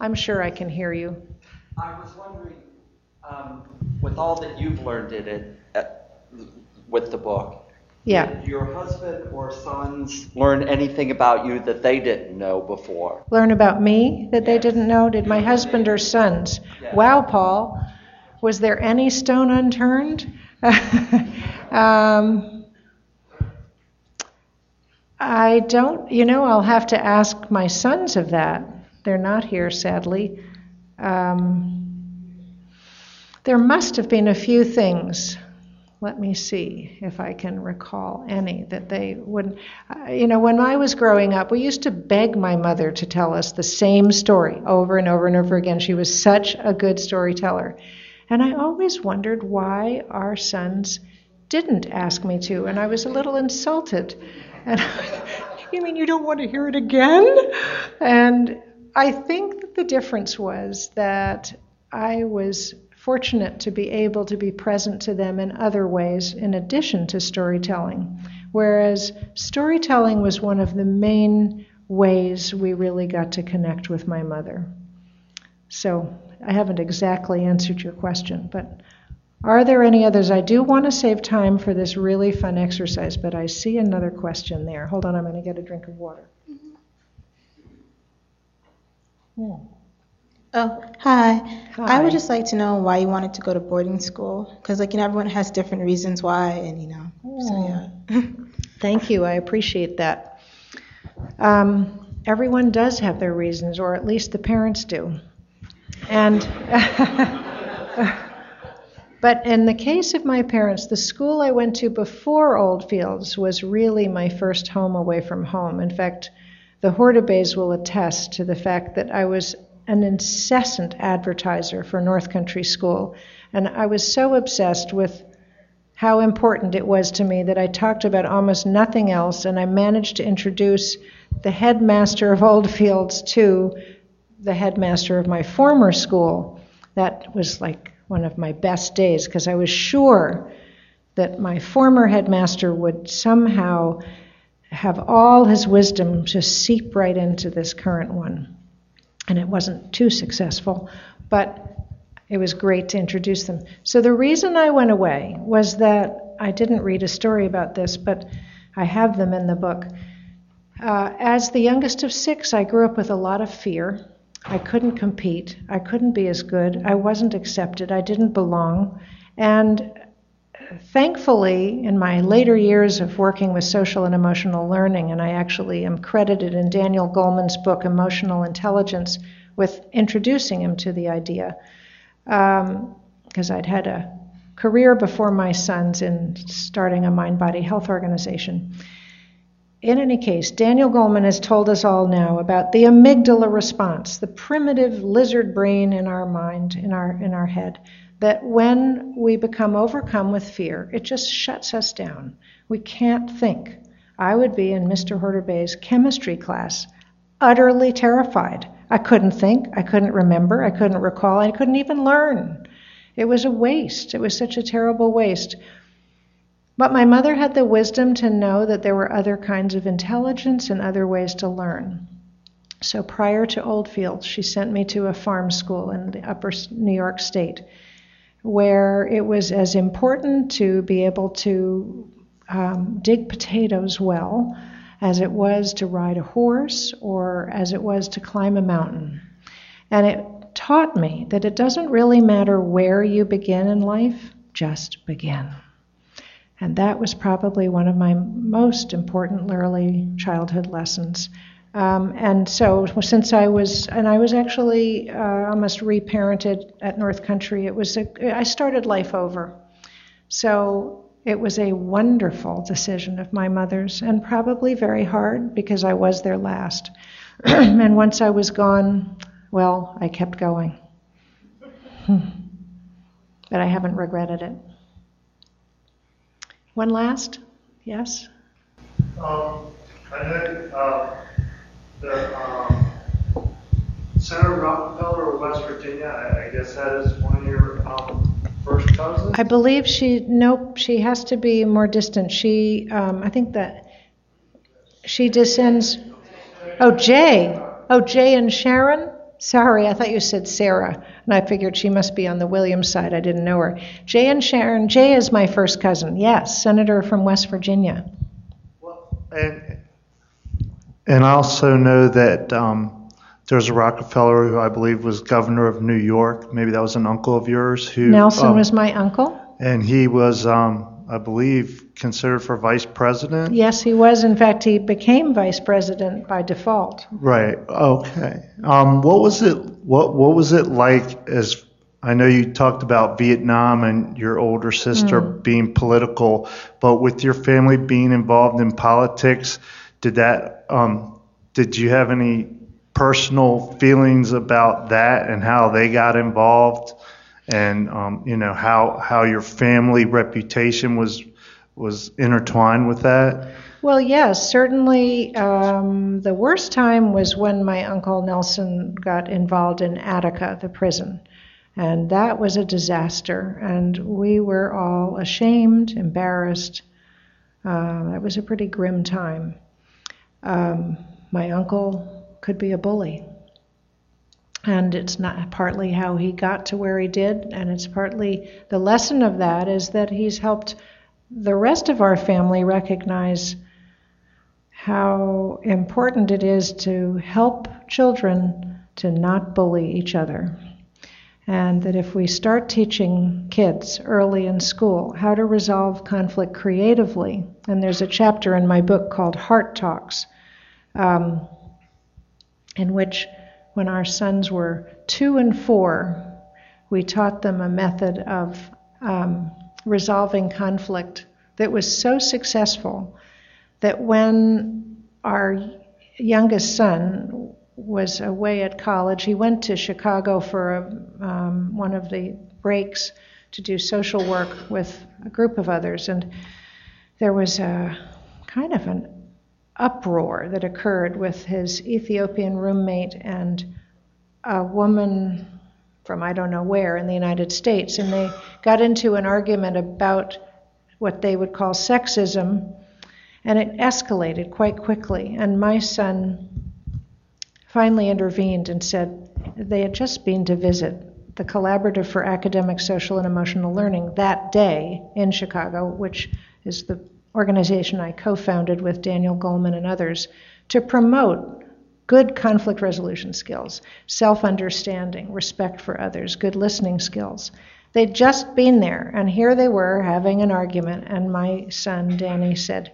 I'm sure I can hear you. I was wondering, um, with all that you've learned in it, uh, with the book, Yeah. did your husband or sons learn anything about you that they didn't know before? Learn about me that they didn't know? Did my husband or sons? Yes. Wow, Paul. Was there any stone unturned? [laughs] um, I don't, you know, I'll have to ask my sons of that. They're not here, sadly. Um, there must have been a few things. Let me see if I can recall any that they would. Uh, you know, when I was growing up, we used to beg my mother to tell us the same story over and over and over again. She was such a good storyteller. And I always wondered why our sons didn't ask me to, and I was a little insulted. And [laughs] you mean you don't want to hear it again? And I think that the difference was that I was fortunate to be able to be present to them in other ways in addition to storytelling. Whereas storytelling was one of the main ways we really got to connect with my mother. So I haven't exactly answered your question, but Are there any others? I do want to save time for this really fun exercise, but I see another question there. Hold on, I'm going to get a drink of water. Hmm. Oh, hi. hi. I would just like to know why you wanted to go to boarding school. Because, like, you know, everyone has different reasons why, and, you know, so yeah. [laughs] Thank you, I appreciate that. Um, everyone does have their reasons, or at least the parents do. And, [laughs] but in the case of my parents, the school I went to before Oldfields was really my first home away from home. In fact, the Hordabays will attest to the fact that I was an incessant advertiser for North Country School, and I was so obsessed with how important it was to me that I talked about almost nothing else, and I managed to introduce the headmaster of Oldfields to the headmaster of my former school. That was like one of my best days because I was sure that my former headmaster would somehow have all his wisdom just seep right into this current one. And it wasn't too successful, but it was great to introduce them. So the reason I went away was that I didn't read a story about this, but I have them in the book. Uh, as the youngest of six, I grew up with a lot of fear. I couldn't compete. I couldn't be as good. I wasn't accepted. I didn't belong. And thankfully, in my later years of working with social and emotional learning, and I actually am credited in Daniel Goleman's book, Emotional Intelligence, with introducing him to the idea, because um, I'd had a career before my son's in starting a mind body health organization. In any case, Daniel Goleman has told us all now about the amygdala response, the primitive lizard brain in our mind, in our, in our head, that when we become overcome with fear, it just shuts us down. We can't think. I would be in Mr. Horderbay's chemistry class, utterly terrified. I couldn't think, I couldn't remember, I couldn't recall, I couldn't even learn. It was a waste. It was such a terrible waste. But my mother had the wisdom to know that there were other kinds of intelligence and other ways to learn. So prior to Oldfield, she sent me to a farm school in the upper New York state where it was as important to be able to um, dig potatoes well as it was to ride a horse or as it was to climb a mountain. And it taught me that it doesn't really matter where you begin in life, just begin. And that was probably one of my most important early childhood lessons. Um, and so, since I was, and I was actually uh, almost reparented at North Country, it was, a, I started life over. So, it was a wonderful decision of my mother's, and probably very hard because I was there last. [clears throat] and once I was gone, well, I kept going. [laughs] but I haven't regretted it. One last? Yes? Um, I know, uh, the, um, Senator Rockefeller of West Virginia, I, I guess that is one of your, um, first cousins? I believe she, nope, she has to be more distant. She, um, I think that she descends, oh, Jay. Oh, Jay and Sharon? Sorry, I thought you said Sarah, and I figured she must be on the Williams side. I didn't know her. Jay and Sharon. Jay is my first cousin. Yes, senator from West Virginia. Well, and and I also know that um, there's a Rockefeller who I believe was governor of New York. Maybe that was an uncle of yours who Nelson um, was my uncle. and he was, um, I believe, considered for vice president. Yes, he was. In fact, he became vice president by default. Right. Okay. Um, what was it? What What was it like? As I know you talked about Vietnam and your older sister being political, but with your family being involved in politics, did that? Um, did you have any personal feelings about that and how they got involved, and um, you know how how your family reputation was was intertwined with that? Well, yes, certainly. Um, the worst time was when my uncle Nelson got involved in Attica, the prison. And that was a disaster. And we were all ashamed, embarrassed. Uh, that was a pretty grim time. Um, my uncle could be a bully. And it's not partly how he got to where he did, and it's partly the lesson of that is that he's helped the rest of our family recognize how important it is to help children to not bully each other. And that if we start teaching kids early in school how to resolve conflict creatively, and there's a chapter in my book called Heart Talks, um, in which when our sons were two and four, we taught them a method of um, resolving conflict that was so successful that when our youngest son was away at college, he went to Chicago for a, um, one of the breaks to do social work with a group of others, and there was a kind of an uproar that occurred with his Ethiopian roommate and a woman from I don't know where in the United States, and they got into an argument about what they would call sexism, and it escalated quite quickly. And my son finally intervened and said they had just been to visit the Collaborative for Academic, Social, and Emotional Learning that day in Chicago, which is the organization I co founded with Daniel Goleman and others, to promote good conflict resolution skills, self understanding, respect for others, good listening skills. They'd just been there, and here they were having an argument, and my son, Danny, said,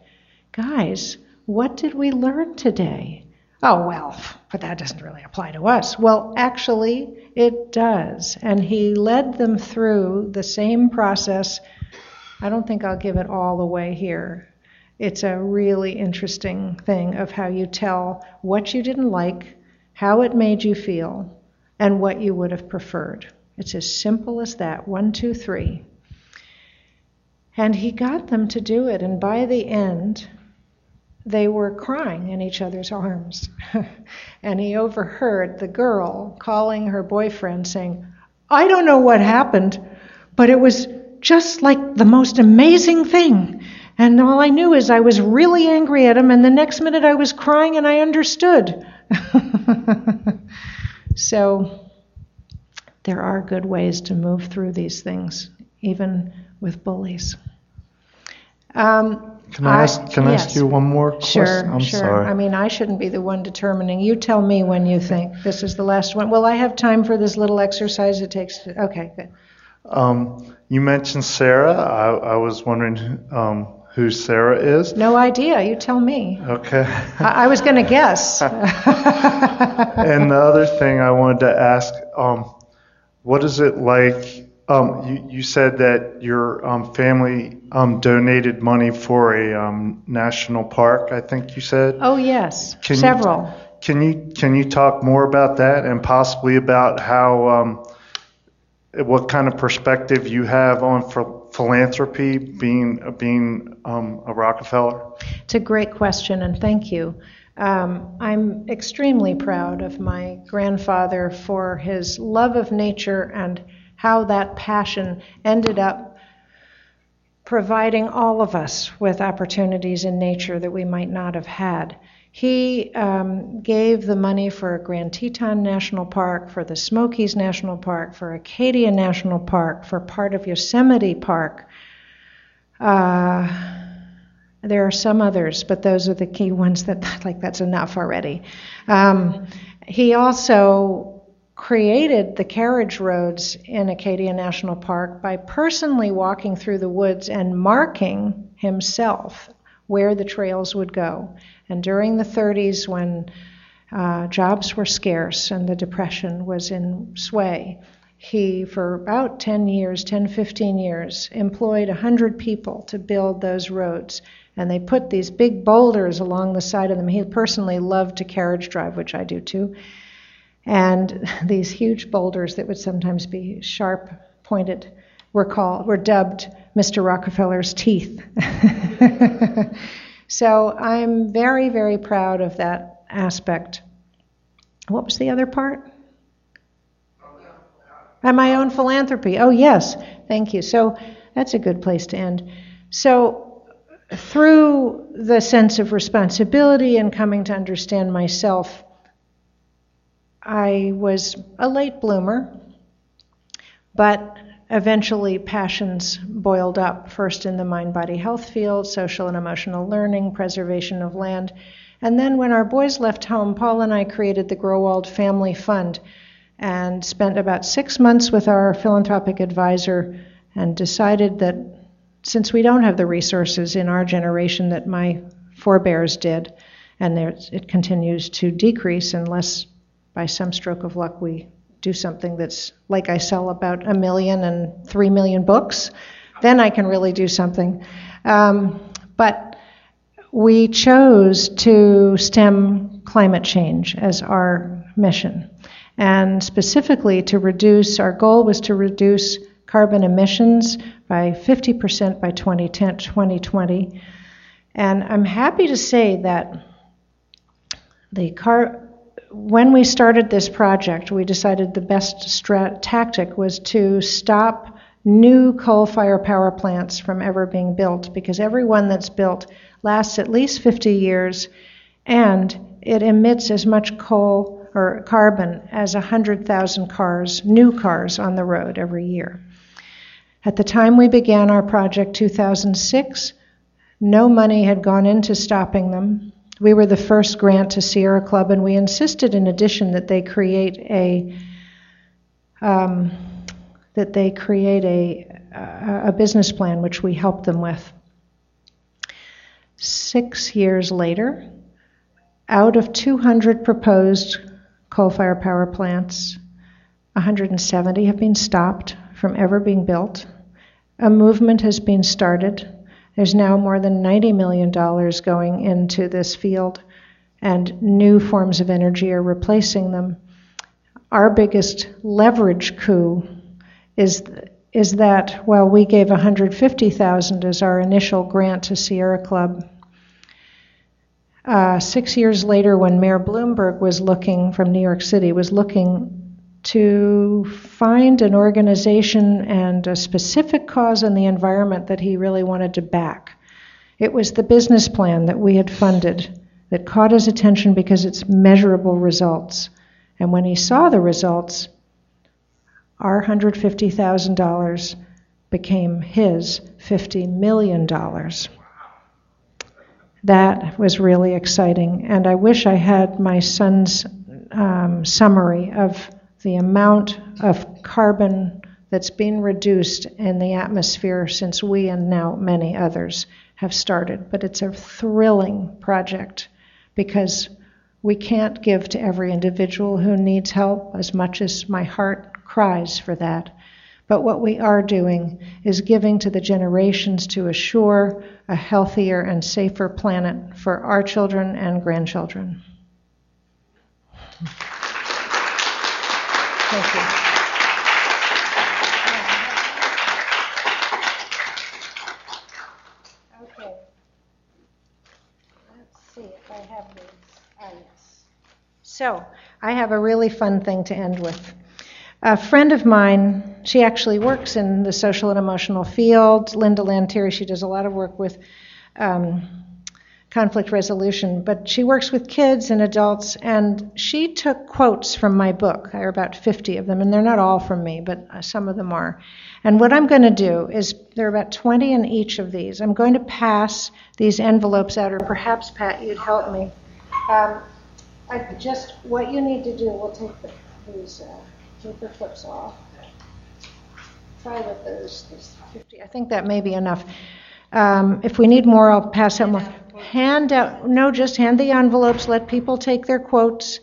Guys, what did we learn today? Oh, well, but that doesn't really apply to us. Well, actually, it does. And he led them through the same process. I don't think I'll give it all away here. It's a really interesting thing of how you tell what you didn't like, how it made you feel, and what you would have preferred. It's as simple as that one, two, three. And he got them to do it, and by the end, they were crying in each other's arms. [laughs] and he overheard the girl calling her boyfriend saying, I don't know what happened, but it was just like the most amazing thing. And all I knew is I was really angry at him, and the next minute I was crying and I understood. [laughs] so there are good ways to move through these things, even with bullies. Um, Can I ask, can I ask yes. you one more question? Sure, I'm sure. sorry. I mean, I shouldn't be the one determining. You tell me when you think this is the last one. Will I have time for this little exercise it takes? To, okay, good. Um, you mentioned Sarah. I, I was wondering um, who Sarah is. No idea. You tell me. Okay. I, I was going to guess. [laughs] and the other thing I wanted to ask, um, what is it like? Um, you, you said that your um, family um, donated money for a um, national park. I think you said. oh yes, Can you- several. Can you can you talk more about that and possibly about how um, what kind of perspective you have on ph- philanthropy being being um, a Rockefeller? It's a great question, and thank you. Um, I'm extremely proud of my grandfather for his love of nature and how that passion ended up providing all of us with opportunities in nature that we might not have had. He um, gave the money for Grand Teton National Park, for the Smokies National Park, for Acadia National Park, for part of Yosemite Park. Uh, there are some others, but those are the key ones that, [laughs] like, that's enough already. Um, he also created the carriage roads in Acadia National Park by personally walking through the woods and marking himself where the trails would go. And during the 30s, when uh, jobs were scarce and the Depression was in sway, he, for about 10 years, 10, 15 years, employed 100 people to build those roads. And they put these big boulders along the side of them. He personally loved to carriage drive, which I do too. And [laughs] these huge boulders that would sometimes be sharp pointed were called were dubbed Mr. Rockefeller's teeth. [laughs] so I'm very, very proud of that aspect. What was the other part? And my own philanthropy. Oh, yes. Thank you. So that's a good place to end. So, through the sense of responsibility and coming to understand myself, I was a late bloomer, but eventually passions boiled up, first in the mind body health field, social and emotional learning, preservation of land. And then when our boys left home, Paul and I created the Growald Family Fund and spent about six months with our philanthropic advisor and decided that since we don't have the resources in our generation that my forebears did, and it continues to decrease unless by some stroke of luck we do something that's like I sell about a million and three million books, then I can really do something. Um, but we chose to stem climate change as our mission. And specifically to reduce, our goal was to reduce carbon emissions by 50% by 2010, 2020. And I'm happy to say that the car, when we started this project, we decided the best strat- tactic was to stop new coal fired power plants from ever being built because every one that's built lasts at least 50 years and it emits as much coal or carbon as 100,000 cars, new cars on the road every year. At the time we began our project, 2006, no money had gone into stopping them. We were the first grant to Sierra Club, and we insisted, in addition, that they create a um, that they create a, a business plan, which we helped them with. Six years later, out of 200 proposed coal-fired power plants, 170 have been stopped from ever being built. A movement has been started there's now more than $90 million going into this field, and new forms of energy are replacing them. Our biggest leverage coup is, is that while we gave 150,000 as our initial grant to Sierra Club, uh, six years later, when Mayor Bloomberg was looking from New York City, was looking to find an organization and a specific cause in the environment that he really wanted to back. It was the business plan that we had funded that caught his attention because it's measurable results. And when he saw the results, our $150,000 became his $50 million. That was really exciting. And I wish I had my son's um, summary of the amount of carbon that's been reduced in the atmosphere since we and now many others have started. But it's a thrilling project because we can't give to every individual who needs help as much as my heart cries for that. But what we are doing is giving to the generations to assure a healthier and safer planet for our children and grandchildren. Thank you. Okay. Let's see if I have these. Ah, yes. So, I have a really fun thing to end with. A friend of mine, she actually works in the social and emotional field. Linda Lantieri, she does a lot of work with um, conflict resolution, but she works with kids and adults, and she took quotes from my book. There are about 50 of them, and they're not all from me, but uh, some of them are. And what I'm going to do is, there are about 20 in each of these. I'm going to pass these envelopes out, or perhaps, Pat, you'd help me. Um, I just, what you need to do, we'll take the, these uh, paper clips off. Try with those, these 50. I think that may be enough. Um, if we need more, I'll pass them. Hand out, no, just hand the envelopes, let people take their quotes.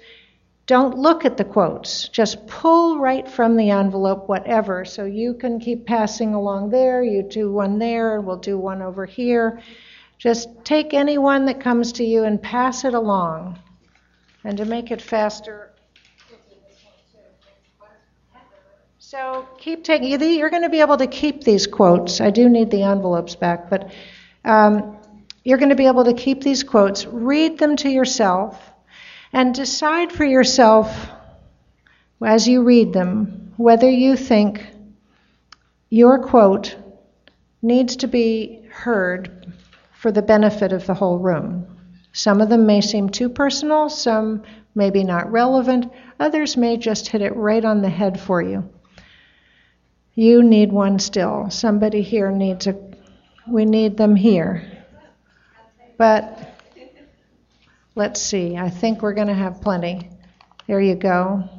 Don't look at the quotes. Just pull right from the envelope, whatever. So you can keep passing along there. You do one there, and we'll do one over here. Just take any one that comes to you and pass it along. And to make it faster, So keep taking, you're going to be able to keep these quotes. I do need the envelopes back, but um, you're going to be able to keep these quotes, read them to yourself, and decide for yourself as you read them whether you think your quote needs to be heard for the benefit of the whole room. Some of them may seem too personal, some maybe not relevant, others may just hit it right on the head for you. You need one still. Somebody here needs a, we need them here. But let's see, I think we're going to have plenty. There you go.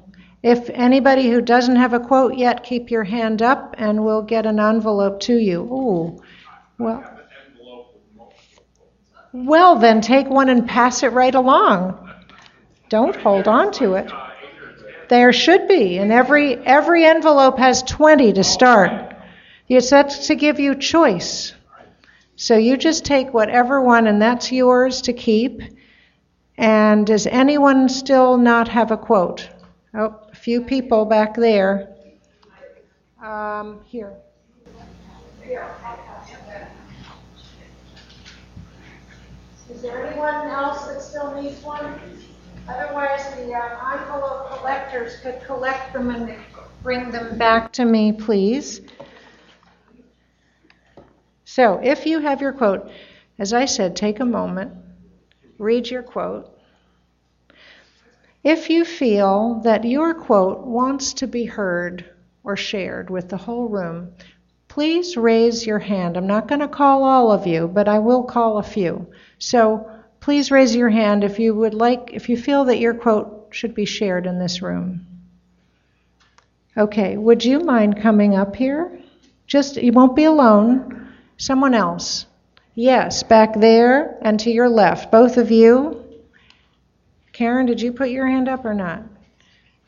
If anybody who doesn't have a quote yet, keep your hand up and we'll get an envelope to you. Ooh, well. Well, then take one and pass it right along. Don't hold on to it. There should be, and every every envelope has 20 to start. It's that's to give you choice. So you just take whatever one, and that's yours to keep. And does anyone still not have a quote? Oh, a few people back there. Um, here. Is there anyone else that still needs one? Otherwise, the uh, envelope collectors could collect them and bring them back to me, please. So, if you have your quote, as I said, take a moment, read your quote. If you feel that your quote wants to be heard or shared with the whole room, please raise your hand. I'm not going to call all of you, but I will call a few. So please raise your hand if you would like, if you feel that your quote should be shared in this room. Okay, would you mind coming up here? Just, you won't be alone. Someone else. Yes, back there and to your left. Both of you. Karen, did you put your hand up or not?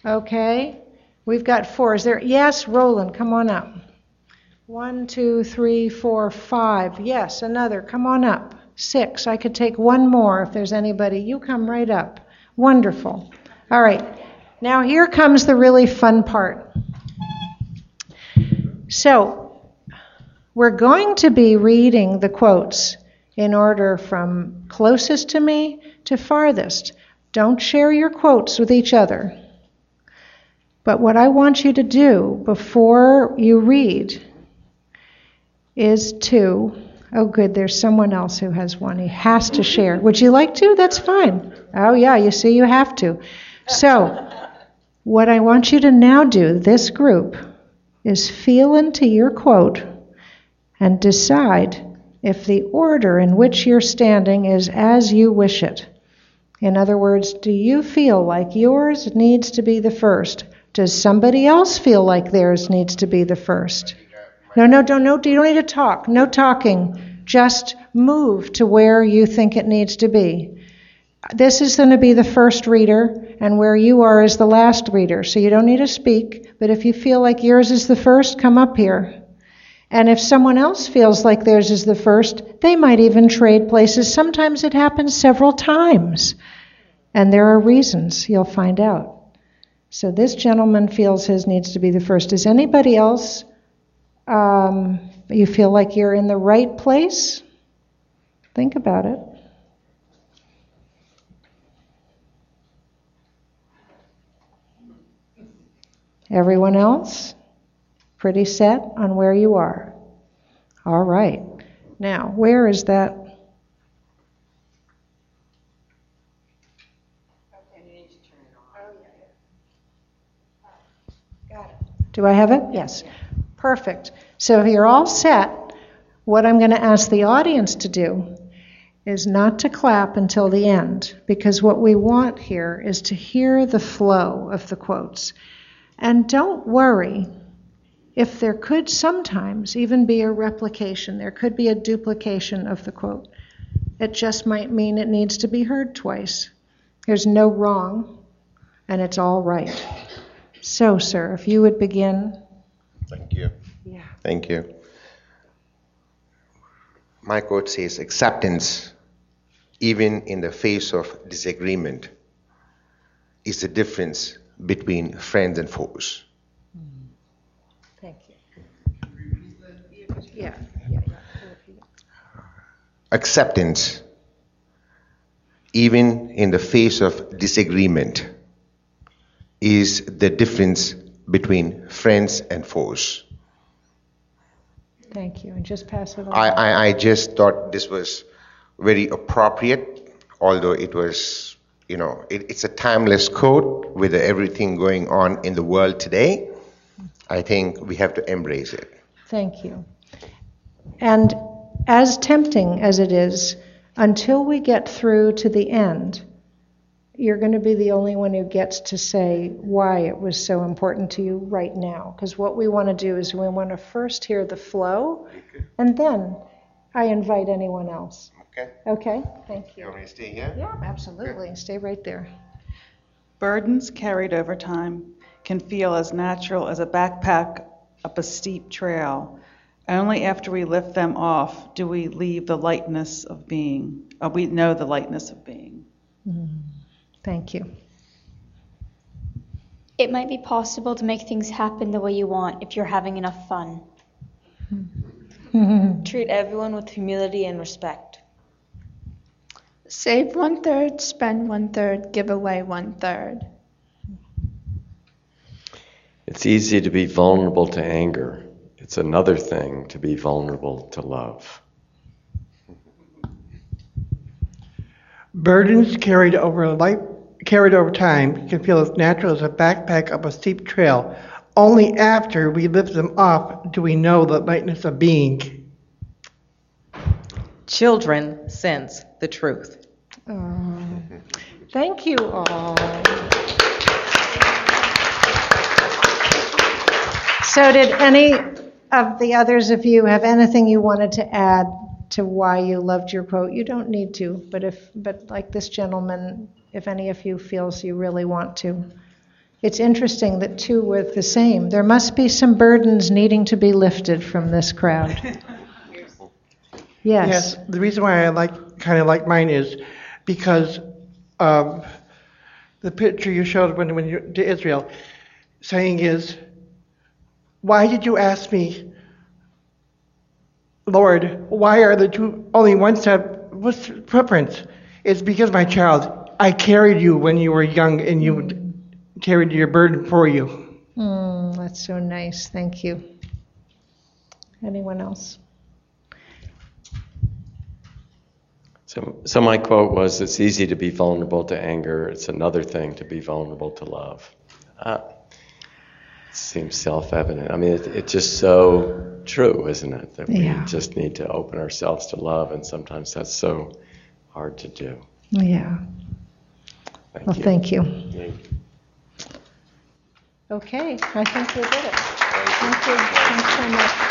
Okay. We've got four. Is there? Yes, Roland, come on up. One, two, three, four, five. Yes, another. Come on up. Six. I could take one more if there's anybody. You come right up. Wonderful. All right. Now here comes the really fun part. So, we're going to be reading the quotes in order from closest to me to farthest. Don't share your quotes with each other. But what I want you to do before you read is to, oh, good, there's someone else who has one. He has to share. Would you like to? That's fine. Oh, yeah, you see, you have to. So, what I want you to now do, this group, is feel into your quote and decide if the order in which you're standing is as you wish it. In other words, do you feel like yours needs to be the first? Does somebody else feel like theirs needs to be the first? No, no, don't, no, you don't need to talk. No talking. Just move to where you think it needs to be. This is going to be the first reader, and where you are is the last reader. So you don't need to speak, but if you feel like yours is the first, come up here. And if someone else feels like theirs is the first, they might even trade places. Sometimes it happens several times. And there are reasons, you'll find out. So this gentleman feels his needs to be the first. Does anybody else, um, you feel like you're in the right place? Think about it. Everyone else? Pretty set on where you are. All right. Now, where is that? Oh, do I have it? Yes. Perfect. So if you're all set, what I'm going to ask the audience to do is not to clap until the end, because what we want here is to hear the flow of the quotes. And don't worry if there could sometimes even be a replication, there could be a duplication of the quote. It just might mean it needs to be heard twice. There's no wrong, and it's all right. So, sir, if you would begin. Thank you. Yeah. Thank you. My quote says acceptance, even in the face of disagreement, is the difference between friends and foes. Thank you. Yeah, yeah, yeah. Acceptance, even in the face of disagreement, is the difference between friends and foes. Thank you. And just pass it on. I, I, I just thought this was very appropriate, although it was you know, it, it's a timeless quote with everything going on in the world today. I think we have to embrace it. Thank you. And as tempting as it is, until we get through to the end, you're going to be the only one who gets to say why it was so important to you right now. Because what we want to do is we want to first hear the flow, and then I invite anyone else. Okay. Okay? Thank You you. want me to stay here? Yeah, absolutely. Stay right there. Burdens carried over time can feel as natural as a backpack up a steep trail. Only after we lift them off do we leave the lightness of being. Uh, we know the lightness of being. Thank you. It might be possible to make things happen the way you want if you're having enough fun. [laughs] Treat everyone with humility and respect. Save one third, spend one third, give away one third. It's easy to be vulnerable to anger. It's another thing to be vulnerable to love. Burdens carried over life, carried over time can feel as natural as a backpack up a steep trail. Only after we lift them off do we know the lightness of being. Children sense the truth. Oh, thank you all. So, did any of the others of you have anything you wanted to add to why you loved your quote? You don't need to, but if, but like this gentleman, if any of you feels you really want to. It's interesting that two were the same. There must be some burdens needing to be lifted from this crowd. Yes. Yes. The reason why I like kind of like mine is because of the picture you showed when when you to Israel, saying is, why did you ask me, Lord? Why are the two only one set what's footprints? It's because my child, I carried you when you were young, and you carried your burden for you. Mm, that's so nice. Thank you. Anyone else? So, so my quote was, "It's easy to be vulnerable to anger. It's another thing to be vulnerable to love." Uh, it seems self-evident. I mean, it, it's just so true, isn't it? That we Yeah. just need to open ourselves to love, and sometimes that's so hard to do. Yeah. Thank Well, you. thank you. Thank you. Okay, I think we did it. Thank you. Thanks so much.